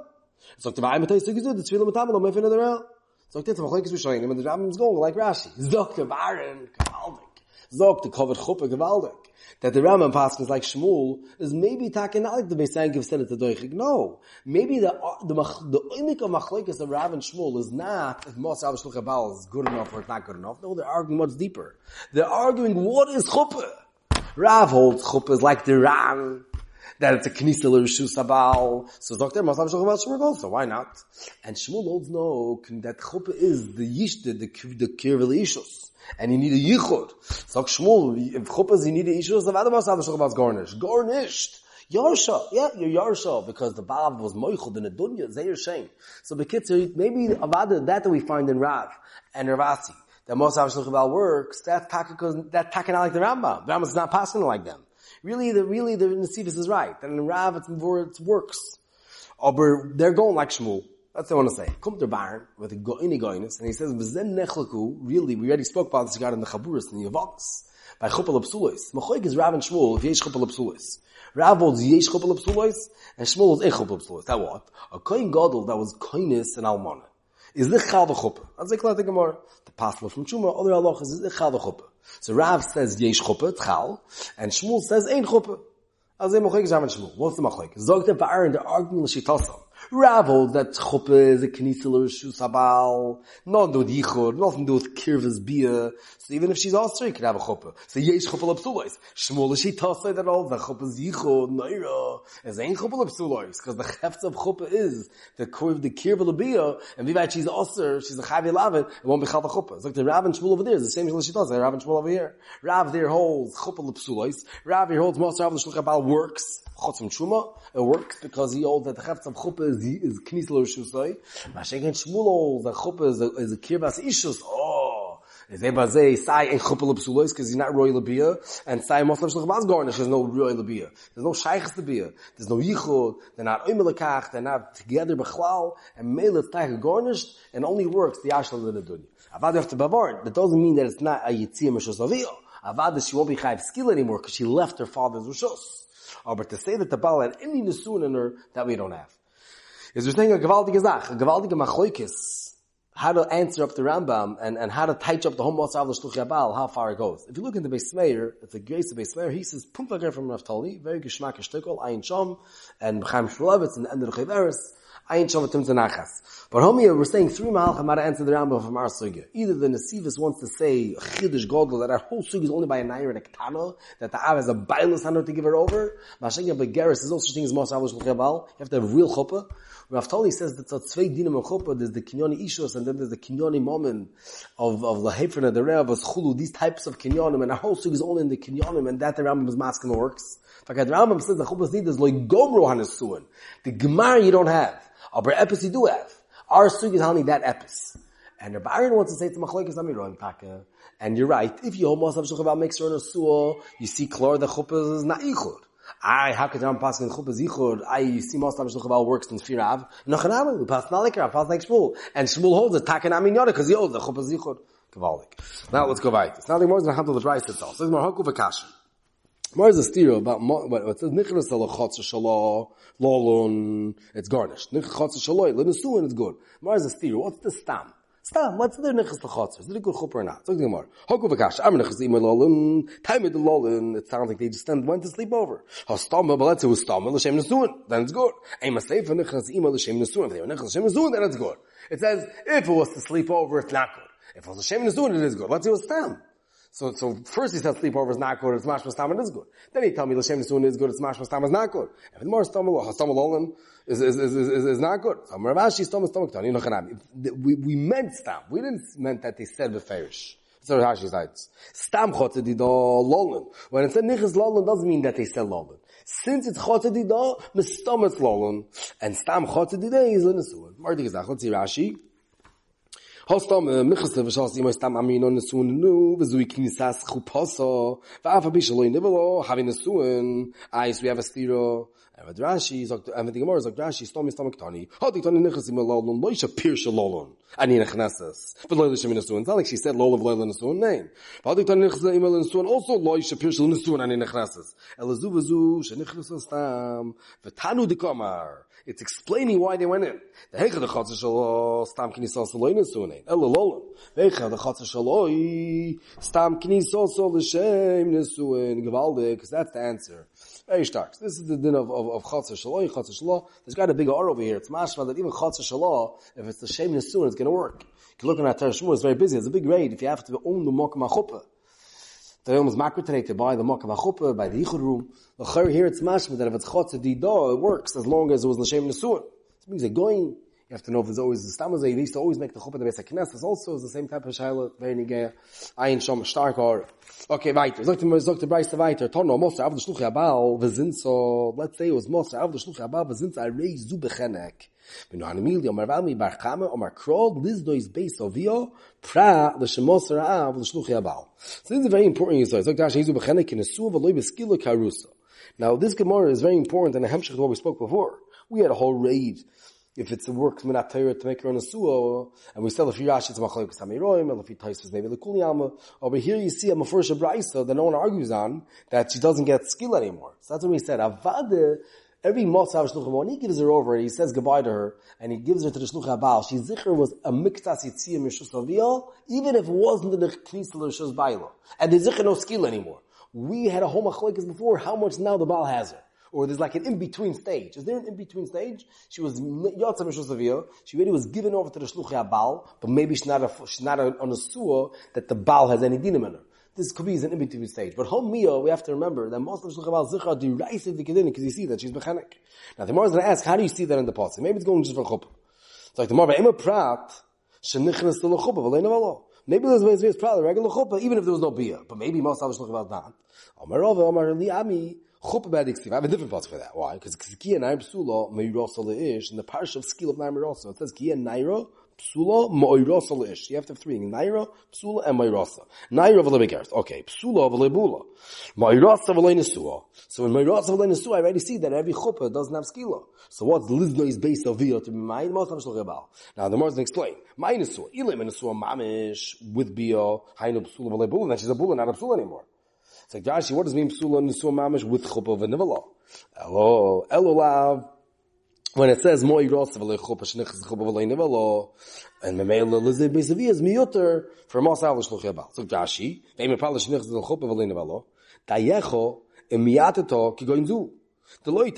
Sagt er, ve'im et teis gezud, the tefillah mit tamalo, me'fin der. Sagt er, and the Rambam is going like Rashi. Er, Baron, gewaldig. Sagt er, kovet chuppe, gewaldig that the Rambam Paskin is like Shmuel is maybe talking not like the Beisangiv said it to Doichik. No. Maybe the, uh, the, the Oimik of Machlekes of Rav and Shmuel is not if Moshe Av Shluch is good enough or it's not good enough. No, they're arguing much deeper. They're arguing what is Chuppah. Rav holds Chuppah is like the Ran that it's a Knisa L'Rishu Sabal. So Dr. Moshe Av Shluch Habal also. Why not? And Shmuel holds no, that Chuppah is the Yish, the, the, the Kirvel Ishus and you need a yichud. Sag Shmuel, if chuppahs you need a yichud, so v'adam asav shulchan was garnished. Garnished. Yarsha, yeah, you're Yarsha, because the Baal was moichud in the dunya, Zeir Shem. So Bekitzer, maybe Avada, that that we find in Rav and Ravasi, that most of Shulchan works, that taka, that not like the Rambam. The Rambam is not passing like them. Really, the, really, the Nesivus is right. And in Rav, it's, it works. But they're going like Shmuel. That's what I want to say. Come to Barn with a goini goinis, and he says, "V'zen nechlaku." Really, we already spoke about this in the Chaburis and the Yavamas by Chupal Psulis. Machoik is Rav and Shmuel if yesh Chupal Psulis. Rav holds yesh Chupal and Shmuel holds eich Chupal Psulis. That what? A koin gadol that was koinis and almana. Is the chal v'chuppah. That's like the Gemara. The pastor from Chuma, other halachas is the chal v'chuppah. So Rav says yesh chuppah, tchal, and Shmuel says ein chuppah. As they machoik is Rav and Shmuel. What's the machoik? Zog the Ba'ar, they're arguing l'shitasam. Rav holds that chuppah is a knisel or shus habal, not do yichur, nothing to do with kirvas bia. So even if she's also, you can have a chuppah. So yesh chuppah l'psulois. Shmuel she tasa that all the chuppah is yichur, naira, is ain't chuppah l'psulois, because the heft of chuppah is the curve, the kirva l'bia, and vivat she's also, she's a chavi lavet, it won't be chal chuppah. It's like the Rav and Shmuel over there is the same as she tasa, Rav and Shmuel over here. Rav there holds chuppah l'psulois, Rav here holds most Rav l'shluch habal works, chotzim shuma, it works because he holds that the heft of chuppah is, is knisel rishusai. Mashenken Shmuel holds that chuppah is a, is a kirvas ishus. Oh, is Ebazei sai en chuppah lepsulois because he's not royal labia, and sai moslam shluch bas garnish. There's no royal labia. There's no shaychs labia. There's no yichud. They're not oimelakach. They're not together b'chlal. And mele it's taich garnished and only works the ashla in the dunya. Avad you have to bavar. That doesn't mean that it's not a yitzia mishus. Avad she won't be chayiv skill anymore because she left her father's rishus. Oh, but to say that the Baal had any nesun in her, that we don't have. Is we're saying a gewaltige Zach, a gewaltige Machoikis, how to answer up the Rambam, and, and how to touch up the whole Motzah of the Shluch Yabal, how far it goes. If you look in the Beis Meir, a grace of Beis Meir, he says, Punkt from Naftali, very geschmack shtickle, Ayin Shom, and Chaim Shmulevitz, and the end of the Chaveris, Ayin Shom Atim Zanachas. But homie, we're saying three malachim to answer the Rambam from our sugya. Either the Nesivus wants to say Chiddush Godel that our whole sugya is only by a nair and a ketana, that the Av has a bailus hand to give her over. Mashagya Begeris is also such thing as Mos Avush L'Chabal. You have to have real chuppah. Rav Tali says that it's zwei dinim of chuppah. There's the kinyoni ishus and then there's the kinyoni moment of of lahefrena the rev of chulu. These types of kinyonim and our whole sugya is only in the kinyonim and that the Rambam is masking works. In fact, the Rambam says the chuppah's need is like gomro hanesuin. The gemara you don't have. Aber epis you do have. Our sugi is only that epis. And Rabbi Aaron wants to say it's machlekes amiron taka. And you're right. If you almost have shulchan makes her in a suah, you see klor the chuppah is not ichur. I how could Ram pass in chuppah zichur? I you see most of shulchan works in firav. Nachanam we pass not like Rav, pass like Shmuel. And Shmuel holds it taka namin yoda because he holds the chuppah zichur. Gavaldik. Now let's go back. It's nothing more than handle the rice itself. So it's more haku More is a stereo about what it says nichras alachotz shalah lolun. It's garnished. Nichras shalah lenesuin is good. More is a stereo. What's the stam? Stam. What's the nichras lachotz? Is it a good chuppah or not? So the Gemara. Haku v'kash. I'm nichras ima lolun. Time the lolun. It sounds like they just went to sleep over. Say it was stama l'shem nesuin. Then it's good. Aim a seif nichras ima l'shem nesuin. If they were nichras l'shem nesuin, then it's good. It says if it was to sleep over, it's not good. If it was l'shem nesuin, it is good. Let's it was stam. So, so first he said sleepover is not good, it's mashmas tam is good. Then he tell me l'shem nesuin is good, it's mashmas tam is not good. It's more stomach, stomach olin is, is, is, is, is not good. So Ravashi stomach stomach tani no We, we meant stam. We didn't meant that they said beferish. So Rashi says, stam chotzedido lolin. When it said nichas lolin doesn't mean that they said lolin. Since it's chotzedido, mistom it's lolin. And stam chotzedido is l'nesuin. Mardi gizach, let's see Rashi. Hast du mir mich du was immer stamm am in so nu, so ich knis das khupaso. Va fa bis lo in devlo, haben es so ein Eis wir haben Stiro. stereo. Aber Rashi sagt, aber die Gemara sagt, Rashi stamm ist stamm ktani. Hat ich dann nicht im Lalon, lo ich pirsch Lalon. An nach nasas. But lo ich in so ein, like she said lo of Lalon so name. Hat ich dann nicht im Lalon so also lo ich pirsch Lalon so ani nach nasas. Elazu zu, shnikh so stamm. Vetanu de kamar. It's explaining why they went in. The hecha the chatzah shalo stam knisas loy nesunein. Elo lolo. Hecha the chatzah shalo stam knisas l'shem nesunein. Gevaldik, because that's the answer. Very stark. This is the din of, of, of chatzah shalo, chatzah shalo. There's got a big R over here. It's mashma that even chatzah shalo, if it's the shem nesunein, it's going to work. If you look at Tereshmur, it's very busy. It's a big raid if you have to own the mokum chuppah. The Yom is makar today to buy the Mokav HaChuppah, by the Yichud room. The here it's mashma that if it's Chotze Dido, it works as long as it was L'Shem Nesuah. It means they're going, you have to know if there's always the Stamazah, you used to always make the Chuppah the Beis HaKnesses also, is the same type of Shaila, very Nigeya, Ayin Shom, stark or, okay, weiter. Sagt ihm, sagt der Breis weiter, Tono, Moshe, Av the Shluch Yabal, Vezinso, let's say it was Moshe, Av the Shluch Yabal, Vezinso, I raised Zubechenek. Wenn du Bar Pra. So this is very important Yizu Bechenek, in a Beskilo Karusa. Now this Gemara is very important and a hemshech what we spoke before. We had a whole raid if it's a work minat Torah to make her on a suo, and we sell a few Rashi, it's machlokes hamiroim, and a few Taisus maybe the. Over here you see a mafurish brayso that no one argues on that she doesn't get skill anymore. So that's what we said. Avade, every Motzav Shluchim, when he gives her over, and he says goodbye to her, and he gives her to the Shluch HaBal, she zikr was a miktas yitziyah mishus even if it wasn't the knis l'rishus baila. And the zikr no skill anymore. We had a whole machlokes before, how much now the Baal has her or there's like an in-between stage. Is there an in-between stage? She was Yotza Mishosavia, she really was given over to the Shluchei Baal, but maybe she's not, a, she's not a, on a suah that the Baal has any dinim in her. This could be an in-between stage. But Hom Mia, we have to remember that most of the Baal Zichra derisive the Kedin, because you see that she's mechanic. Now the more is going to ask, how do you see that in the Pasuk? Maybe it's going just for Chuppah. It's like the more, Ema Prat, Shenichnas to the Chuppah, V'leina V'lo. Maybe there's ways it's probably regular chuppah, even if there was no bia. But maybe most of look about that. Omar Rava, Omar Li Ami, Chuppah bad I have a different part for that. Why? Because Kia Nair Psula Meirasa Leish in the parish of skill of Nair Meirasa. It says Kia Naira Psula Meirasa Leish. You have to have three. Naira, Psula, and Meirasa. Naira V'lebegerth. Okay. Psula V'lebula. Meirasa V'leinesua. So in Meirasa V'leinesua, I already see that every Chuppah doesn't have skila. So what's Lizno's base of Via to be mine? Most of Now the Mars explain. Mainesua. Ilim Menesua Mamish with Bia. Hainu Psula V'lebula. Then she's a Bula, not a Psula anymore. It's like Rashi, what does mean psula nisua mamish with chuppah v'nivela? Elo, elo lav. When it says moi rosa v'le chuppah shnichas chuppah v'le nivela, and memela lizay besavi is miyuter for mas avlish luchebal. So Rashi, ve'im epal shnichas chuppah v'le nivela, dayecho im miyateto ki goin zu. Loy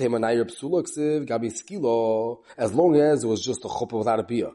as long as it was just a chuppah without a bia.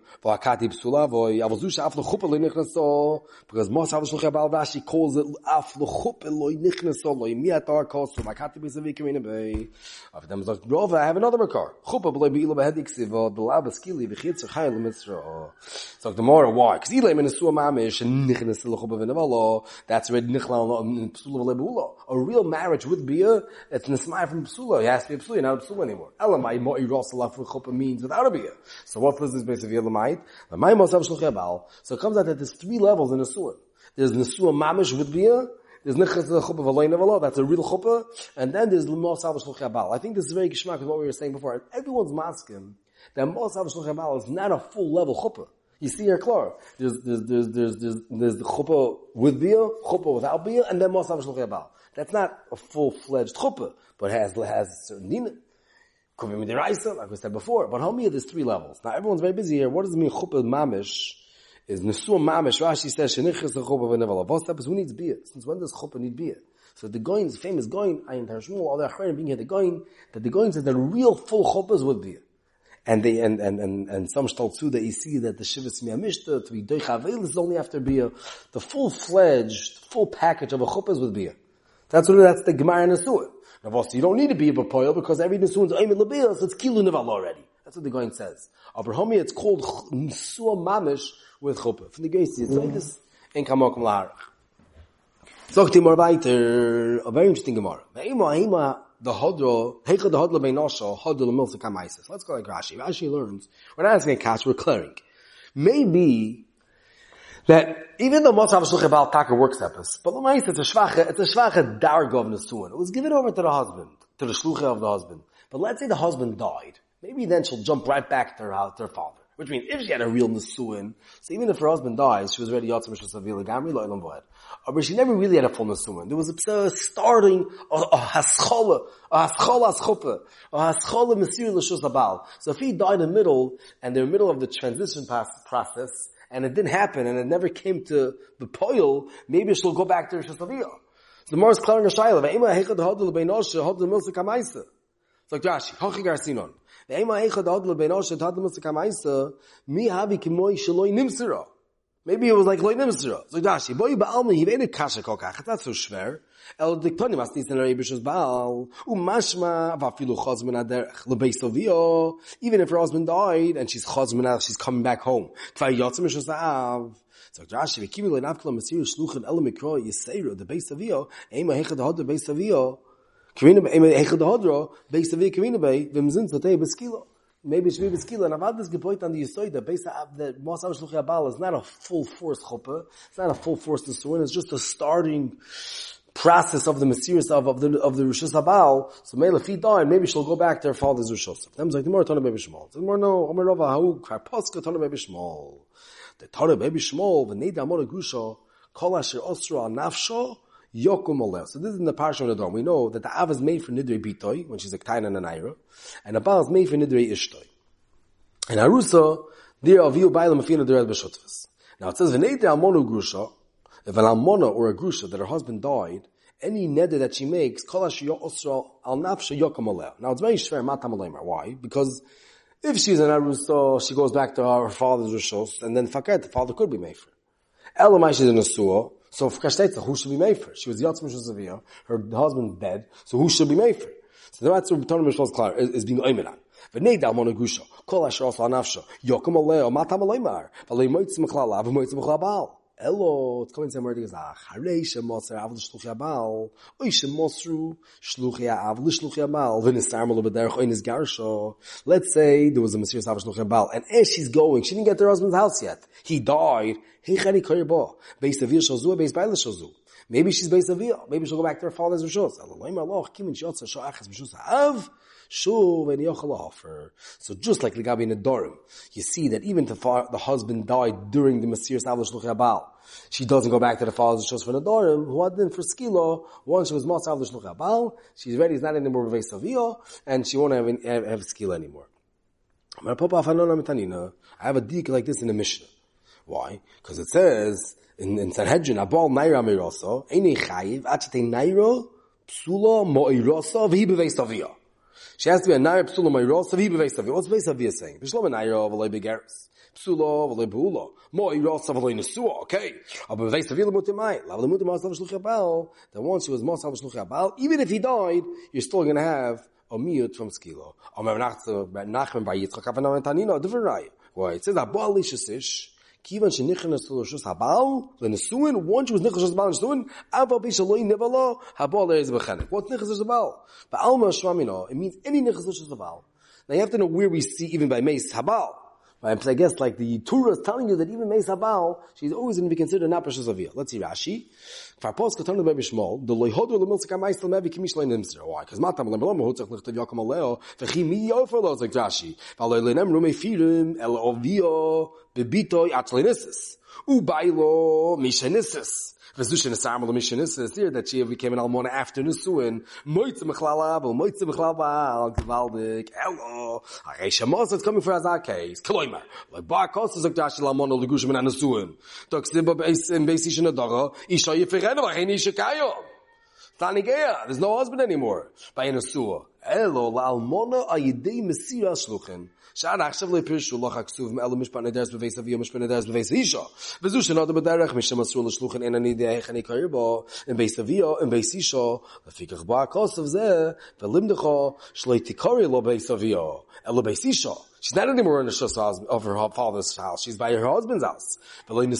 Because Mos Hav Shluch Abal Rashi calls it af lo chuppah lo nichnaso lo yimiat ar kos so vakati bezavi kamin bei. Of them like Rova I have another makar. Chuppah lo bi ilo behedik ksiv the lab skili v'chitz chayil mitzra. So the more why because ilay min su mamish nichnas lo chuppah v'nevalo that's red nichlal um, psula lebula. A real marriage with bia it's nismai from psula has to be a psuya, not a psuya anymore. Elamai mo'i ros alaf chuppah means without a bia. So what was this basically elamai? Lamai mosav shluchei bal. So it comes out that there's three levels in a suah. There's nesua mamish with bia, there's nechas the chuppah v'loy nevalo, that's a real chuppah, and then there's mosav shluchei bal. I think this is very gishmak with what we were saying before. Everyone's masking that mosav shluchei bal is not a full level chuppah. You see here, clear. There's, there's, there's, there's, there's, there's the chuppah with bia, chuppah without bia, and then mosav shluchei bal. That's not a full-fledged chuppah, but has, has certain din. Could be midiraisa, like we said before. But homie, there's three levels. Now everyone's very busy here. What does it mean chuppah mamish? Is nesua mamish. Rashi says, shenichis the chuppah. What's up is who needs beer? Since when does chuppah need beer? So the Goins, famous Goin, Ayin Tarshmul, all the Achrein being here, the Goin, that the Goin says the real full chuppahs would be. And they, and, and, and, and some shtal too that you see that the Shivas Miyamishta, to be Doichavel is only after beer. The full-fledged, full package of a chuppahs would be. That's what that's the Gemara Nesuah. Now, boss, you don't need to be a Bapoil because every Nesuah is Aymin Labiyah, so it's Kilu Neval already. That's what the going says. Homi, it's called Nesuah Mamish with Chuppah. From the Geisi, it's like this in Kamokum Laharach. Die mal weiter, a very interesting Gemara. Ve'ima, hima, the hodro, heicha the hodlo beinosho, hodlo lemilsa kamaisis. Let's go like Rashi. Rashi learns, we're not asking a cash, we're clearing. Maybe that even though Moshe Havashluch Ebal Taka works epis, but the it's a shvache, it's a shvache dargo of Nesuin. It was given over to the husband, to the shlucha of the husband. But let's say the husband died. Maybe then she'll jump right back to her, to her father. Which means if she had a real Nesuin, so even if her husband dies, she was already Yotzim Shasavila Gamri Lo'ilam Voed. Uh, but she never really had a full Nesuin. There was a starting, a, haschola, a haschola aschopa, a haschola Mesir L'Shus Abal. So if he died in the middle, and they're in the middle of the transition process, and it didn't happen, and it never came to the poil, maybe she'll go back to Rosh Hashanah. So the more is clearing a shayla. Ve'ema heichad hodl beinoshe hodl milsa kamaisa. It's like Rashi, hochi garsinon. Ve'ema heichad hodl beinoshe hodl milsa kamaisa, mi havi kimoi shaloi nimsira. Maybe it was like loy nimsira. It's like Rashi, boi ba'almi, hivein kasha kokach. Not so schwer. El diktoni mas nisan rei b'shus baal, umashma vafilu chazman aderech, lebei even if her husband died, and she's chazman she's coming back home. Kvar yotzim b'shus av. So Rashi, v'kimi loy nafkla masir shluchan el mikro yiseiru, the beis savio, ema hechad hodro beis savio, Karina ema hechad hodro, beis savio karina bei, v'mzin tzatei b'skilo. Maybe Shvi Beskila, and Avad is gepoit on the Yisoid, that based on that Mosam Shluchi Abal is not a full force chuppah, it's not a full force swing, it's just a starting process of the mysterious of, of the of the Rishus Habal, so maybe if he died, maybe she'll go back to her father's Rishus. Them like the more Tana Shmuel. The more no, Omer Rava Hau Karposka Tana Baby Shmuel. The Tana Baby Shmuel, the Neda Amor Gusha, Kol Asher Osra Nafsho, Yokum Oleh. So this is in the Parsha of the We know that the Av is made for Nidre Bitoy, when she's a Ktaina and a Naira, and the Baal is made for Nidre Ishtoy. And Arusa, there Aviu Bailam Afina. Now it says, V'nei Amonu Grusha, if an almona or a grusha that her husband died, any neder that she makes, kol al nafsha Now it's very shver matam Why? Because if she's an arusa, she goes back to her, her father's rishos, and then faket, the father could be made for. Elamai she's in a suah, so who should be made for? She was Yatzim Shuzaviyah, her husband's dead, so who should be made for? So that's what Torah Mishal is clear, is, being oimeran. V'nei dal mona gusha, kol asher osla nafsha, yokem aleo, matam aleimar, v'lei moitz mechlala, v'moitz. Elo, it's coming somewhere to go, Harei shemotzer av l'shluch yabal, oi shemotru shluch ya'av l'shluch yabal, v'nisar malo b'derech oi nisgarsho. Let's say there was a Messiah av l'shluch yabal, and as she's going, she didn't get to her husband's house yet. He died. Hey chani koyer bo. Beis avir shozu, beis baila shozu. Maybe she's beis avir. Maybe she'll go back to her father's rishos. Elohim aloch, kimin shiotza sho'achas b'shus ha'av, Shuv and Yochel offer. So just like Ligabi Nedorim, you see that even if the husband died during the Messias Avlish Luchabal, she doesn't go back to the father's shows for Nedorim, who had been for Skilo, once she was Mas Avlish Luchabal, she's ready, it's not anymore Bevei Savio, and she won't have, have, have Skilo anymore. I have a deek like this in the Mishnah. Why? Because it says in, in Sanhedrin, Abal Naira Miroso, Eini Chayiv, Achete Nairo, Psula Mo'irosa, V'hi Savio. She has to be a nair psula mayro savi beveis savi. What's beveis savi saying? Bishlo nairo v'loy begeris. Psula v'loy beula. Mo iro sav v'loy nesua. Okay. Aber beveis savi lemutimai. Lav lemutimai sav shluch yabal. Then once she was mo sav shluch yabal, even if he died, you're still going to have a miyut from skilo. Omer nachmen bar yitzchak avanam tanino, different raya. Why? It says, Abo alishasish. Kivan shenichnas to Roshus Habal, lenesuin, once she was nichnas Habal nesuin, aval bishaloi nivalo, Habal is bechenek. What nichnas Habal? But Alma Shramino, it means any nichnas Roshus Habal. Now you have to know where we see even by Mace Habal. I guess like the Torah is telling you that even Meis Habal, she's always going to be considered not precious of Let's see Rashi. Farpos katon le bishmol, the loyhodu le milsika meisel mevi kimish le nimser. Why? Because matam le blam hotzach lichtav yakom aleo, v'chi mi yofer lo zek Rashi. V'alo le nem rume firim, el ovio, bebitoy atzlenisis. Ubailo mishenisis. V'zushin esam lo mishenisis. Here that she became an almona after Nisuin. Moitze mechlala, bel moitze mechlala, gewaldig, elo. Harei shemos, it's coming for our case. Kloimer. Like bar kos, zek Rashi l'almona l'gushim an Nisuin. Tok sim ba beis, in beis ishin adara, isha yifirenu, v'chein isha kayom. Tanigea, there's no husband anymore. By a Nesua. Elo, la'almona ayidei mesira shluchin. שער עכשיו לפירשו לא חכסוב מאלו משפט נדרס בבייס אביו משפט נדרס בבייס אישו וזו שנודו בדרך משם אסור לשלוחן אין אני דעה איך אני קריר בו אין בייס אביו אין בייס אישו לפיכך בו הכוסף זה ולימדכו שלא תקורי לו בייס אביו אלו בייס אישו She's not anymore in the shus of her father's house. She's by her husband's house. The. Of like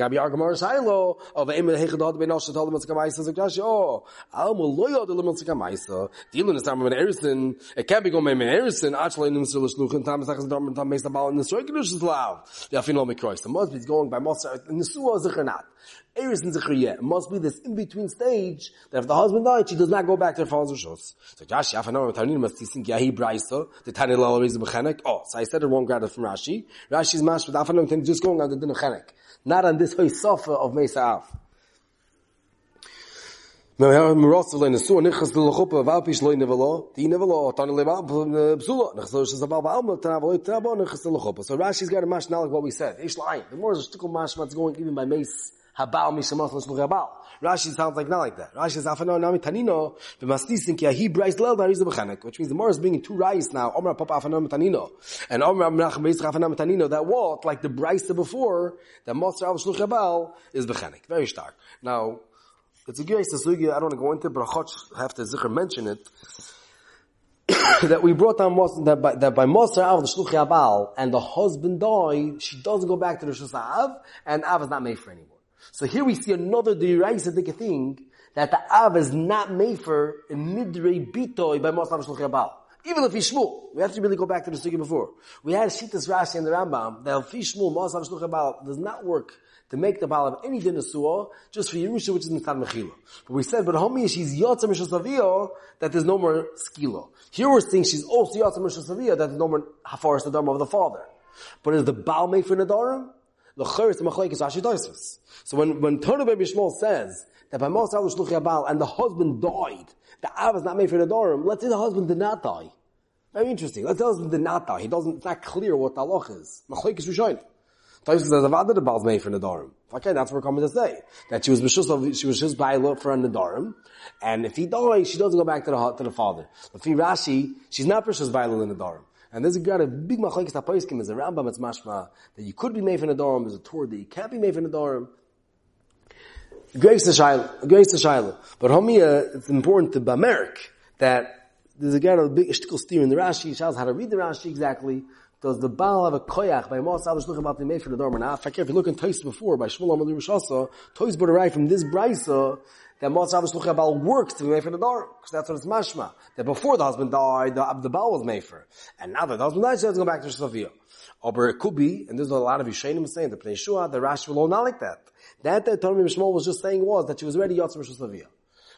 Abi Argamar Sailo. Of eim hechadot ben oshet hol mitzka maisa zakdash. Oh, alma loyo de mitzka maisa. Dilun is tamar ben erison. It can't be going ben erison. Actually, the mitzvah shluchin tam sachas dom tam mesa baal in the soikino shus la'av. Yafin lo mikrois. The must be going by Mosa. The zikr not. Eris in Zechariah. It must be this in-between stage that if the husband died, she does not go back to her father's house. So Josh, Yaf, I know, Tarnin, must be thinking, Yahi, Braisa, the Tani Lala, Reza, Bechenek. Oh, so I said it wrong, rather from Rashi. Rashi's mash, but Afanam, Tim, just going on the Din Chenek. Not on this Hoysofa of Mesa Af. Now, Herr Murasel in the Suan, ich has the Lechuppe, Valpish, Loi Nevelo, Ti Nevelo, Tani Leva, Psula, Nech so, Shaz Abal, Baalma, Tanavalo, Tanavalo, Nech has the Lechuppe. So Rashi's got a mash, like what we said. Ish Lai, the more is a shtickle mash, what's going even by Mesa habal mishamach l'shluch habal. Rashi sounds like not like that. Rashi says afano nami tanino b'masnisin ki ahi brais lel nariz b'chanek, which means the more is bringing two rice now. Omer papa afano tanino and Omer menachem beis afano tanino. That what like the brais before that moser al shluch habal is b'chanek. Very stark. Now it's a good sugi. I don't want to go into, but I have to zikr mention it. that we brought down that by, that by Moser Av the Shluchi Abal and the husband died, she doesn't go back to the Shus Av, and Av is not made for anymore. So here we see another deraisa thing that the Av is not made for in midrei bitoy by Mosam Shluch Yabal. Even if Shmuel, we have to really go back to the sugi before. We had Shitas Rashi and the Rambam that if Shmuel, Ma'asav Shluch Baal does not work to make the Baal of any din just for Yerusha, which is Mitzad Mechila. But we said, but homie, she's Yotza Mishasavio, that there's no more Skila. Here we're saying she's also Yotza Mishasavio, that there's no more Hafaris Nadam of the father. But is the Baal made for Nadarim? The Chayr is the. So when, when Torah Baby Shmuel says, that by Moshe Shluch Baal and the husband died, the Av is not made for Nadarim, let's say the husband did not die. Very interesting. Let's say the husband did not die. He doesn't, it's not clear what the halach is. Machlaikis Rishonim. Taisa says Avada the Baal's made for Nadarim. Okay, that's what we're coming to say. That she was Bishus she was his Baila for a Nadarim. And if he dies, she doesn't go back to the, to the father. He Rashi, she's not Bishus Baila in the Nadarim. And there's a got a big machlekes tapoiskim is a Rambam it's mashma that you could be made for dorm. there's a tour that you can't be made for dorm. Grace the Shaila, grace the Shaila. But homia, uh, it's important to Bamerik that there's a guy a big ishtikel steer in the Rashi, shows how to read the Rashi exactly, does the Baal have a koyach by Mos Alish look about the made for the dorm or not? If you look in Toys before by Shmuel Amal Yerushalsa, Toys brought right from this brisa that Alish look about works to be made for the dorm because that's what it's mashma. That before the husband died, the, the Baal was made for, and now that the husband died, she has to go back to Shavia. Or it could be, and there's a lot of Yishayim saying the Pnei Shua, the Rashi will not like that. That that Torah Shmuel was just saying was that she was ready Yotzim Shavia.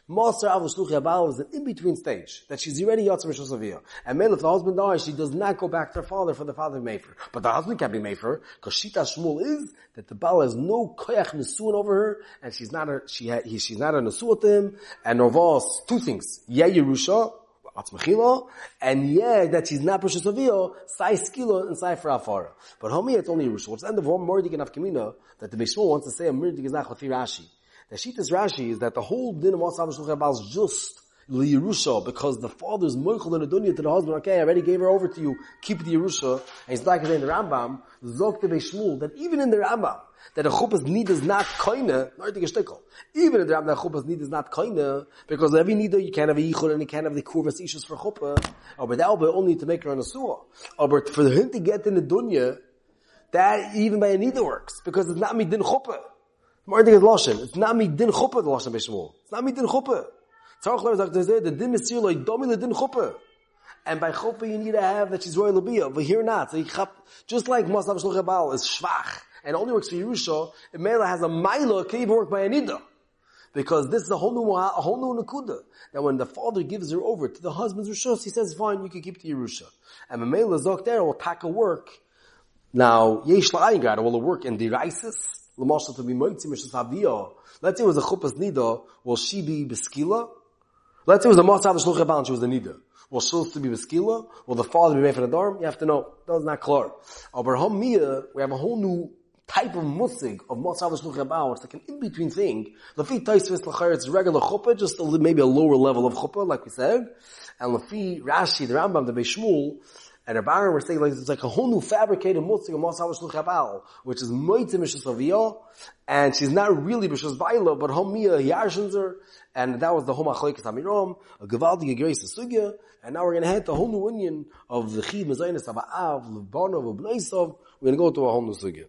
Master Shluchi Abal is an in-between stage, that she's already Savia. And then if the husband dies, she does not go back to her father for the father of Mefer. But the husband can't be Mefer, because Shita Shmuel is that the Baal has no koyach nesuin over her, and she's not a, she ha, he, she's not a nesuah to him, and Novos, two things. Yeah, Yerusha, Atzmachila, and yeah, that she's not Precious Avio, Sai Skilo, and Sai for Afara. But homie, it's only Yerusha. What's the end of one Mordik and Afkamina, that the Bishmul wants to say a Mordik is not Rashi. The Shitas Rashi is that the whole din of Masav Shulchan is just Yerusha because the father's moichel the dunya to the husband, okay, I already gave her over to you, keep the Yerusha. And he's like in the Rambam, Zokte Shmuel, that even in the Rambam, that a chuppah's need is not koine, not the Even in the Rambam, that chuppah's need is not koine, because every need you can't have a yichud and you can't have the kurvas issues for chuppah, or but that will only to make her on a suah. Or but for him to get in the dunya, that even by a nida works, because it's not midin chuppah. Mording is Lashon. It's not me din chuppah, the Lashon Bishmul. It's not me din chuppah. Tzarech Ler Zak the din Mesir lo domi le din chuppah. And by chuppah you need to have that she's royal labiyah, but here not. So just like Masav Shluch Baal is shvach, and only works for Yerusha, it Mela has a Maila, can even work by Anida. Because this is a whole new, a whole new Nakuda. That when the father gives her over to the husband's Rishos, he says, fine, you can keep the Yerusha. And Mamela Zok there will tack a work. Now, Yesh La'ayin will work in the Isis, Let's say it was a chuppah's nida, will she be beskila? Let's say it was a masav shluch and she was a nida. Will she to be beskila? Will the father be made for the dorm? You have to know. That's not clear. Aber hom we have a whole new type of musig of masav shluch It's like an in-between thing. Lafi taisvis l'chayr, it's regular chuppah, just a, maybe a lower level of chuppah, like we said. And Lafi Rashi, the Rambam, the Beishmul, and Rabbi were saying like it's like a whole new fabricated mutzig of which is Moitzim Mishas and she's not really Mishas Vaila, but Homia Yarshinzer, and that was the Homa Chloikis Amirom, a Gavaldi Gegrace Sugya, and now we're going to head to a whole new union of the Chi Mezainis Aba'av, Lebano, Lebleisov, we're going to go to a whole new Sugya.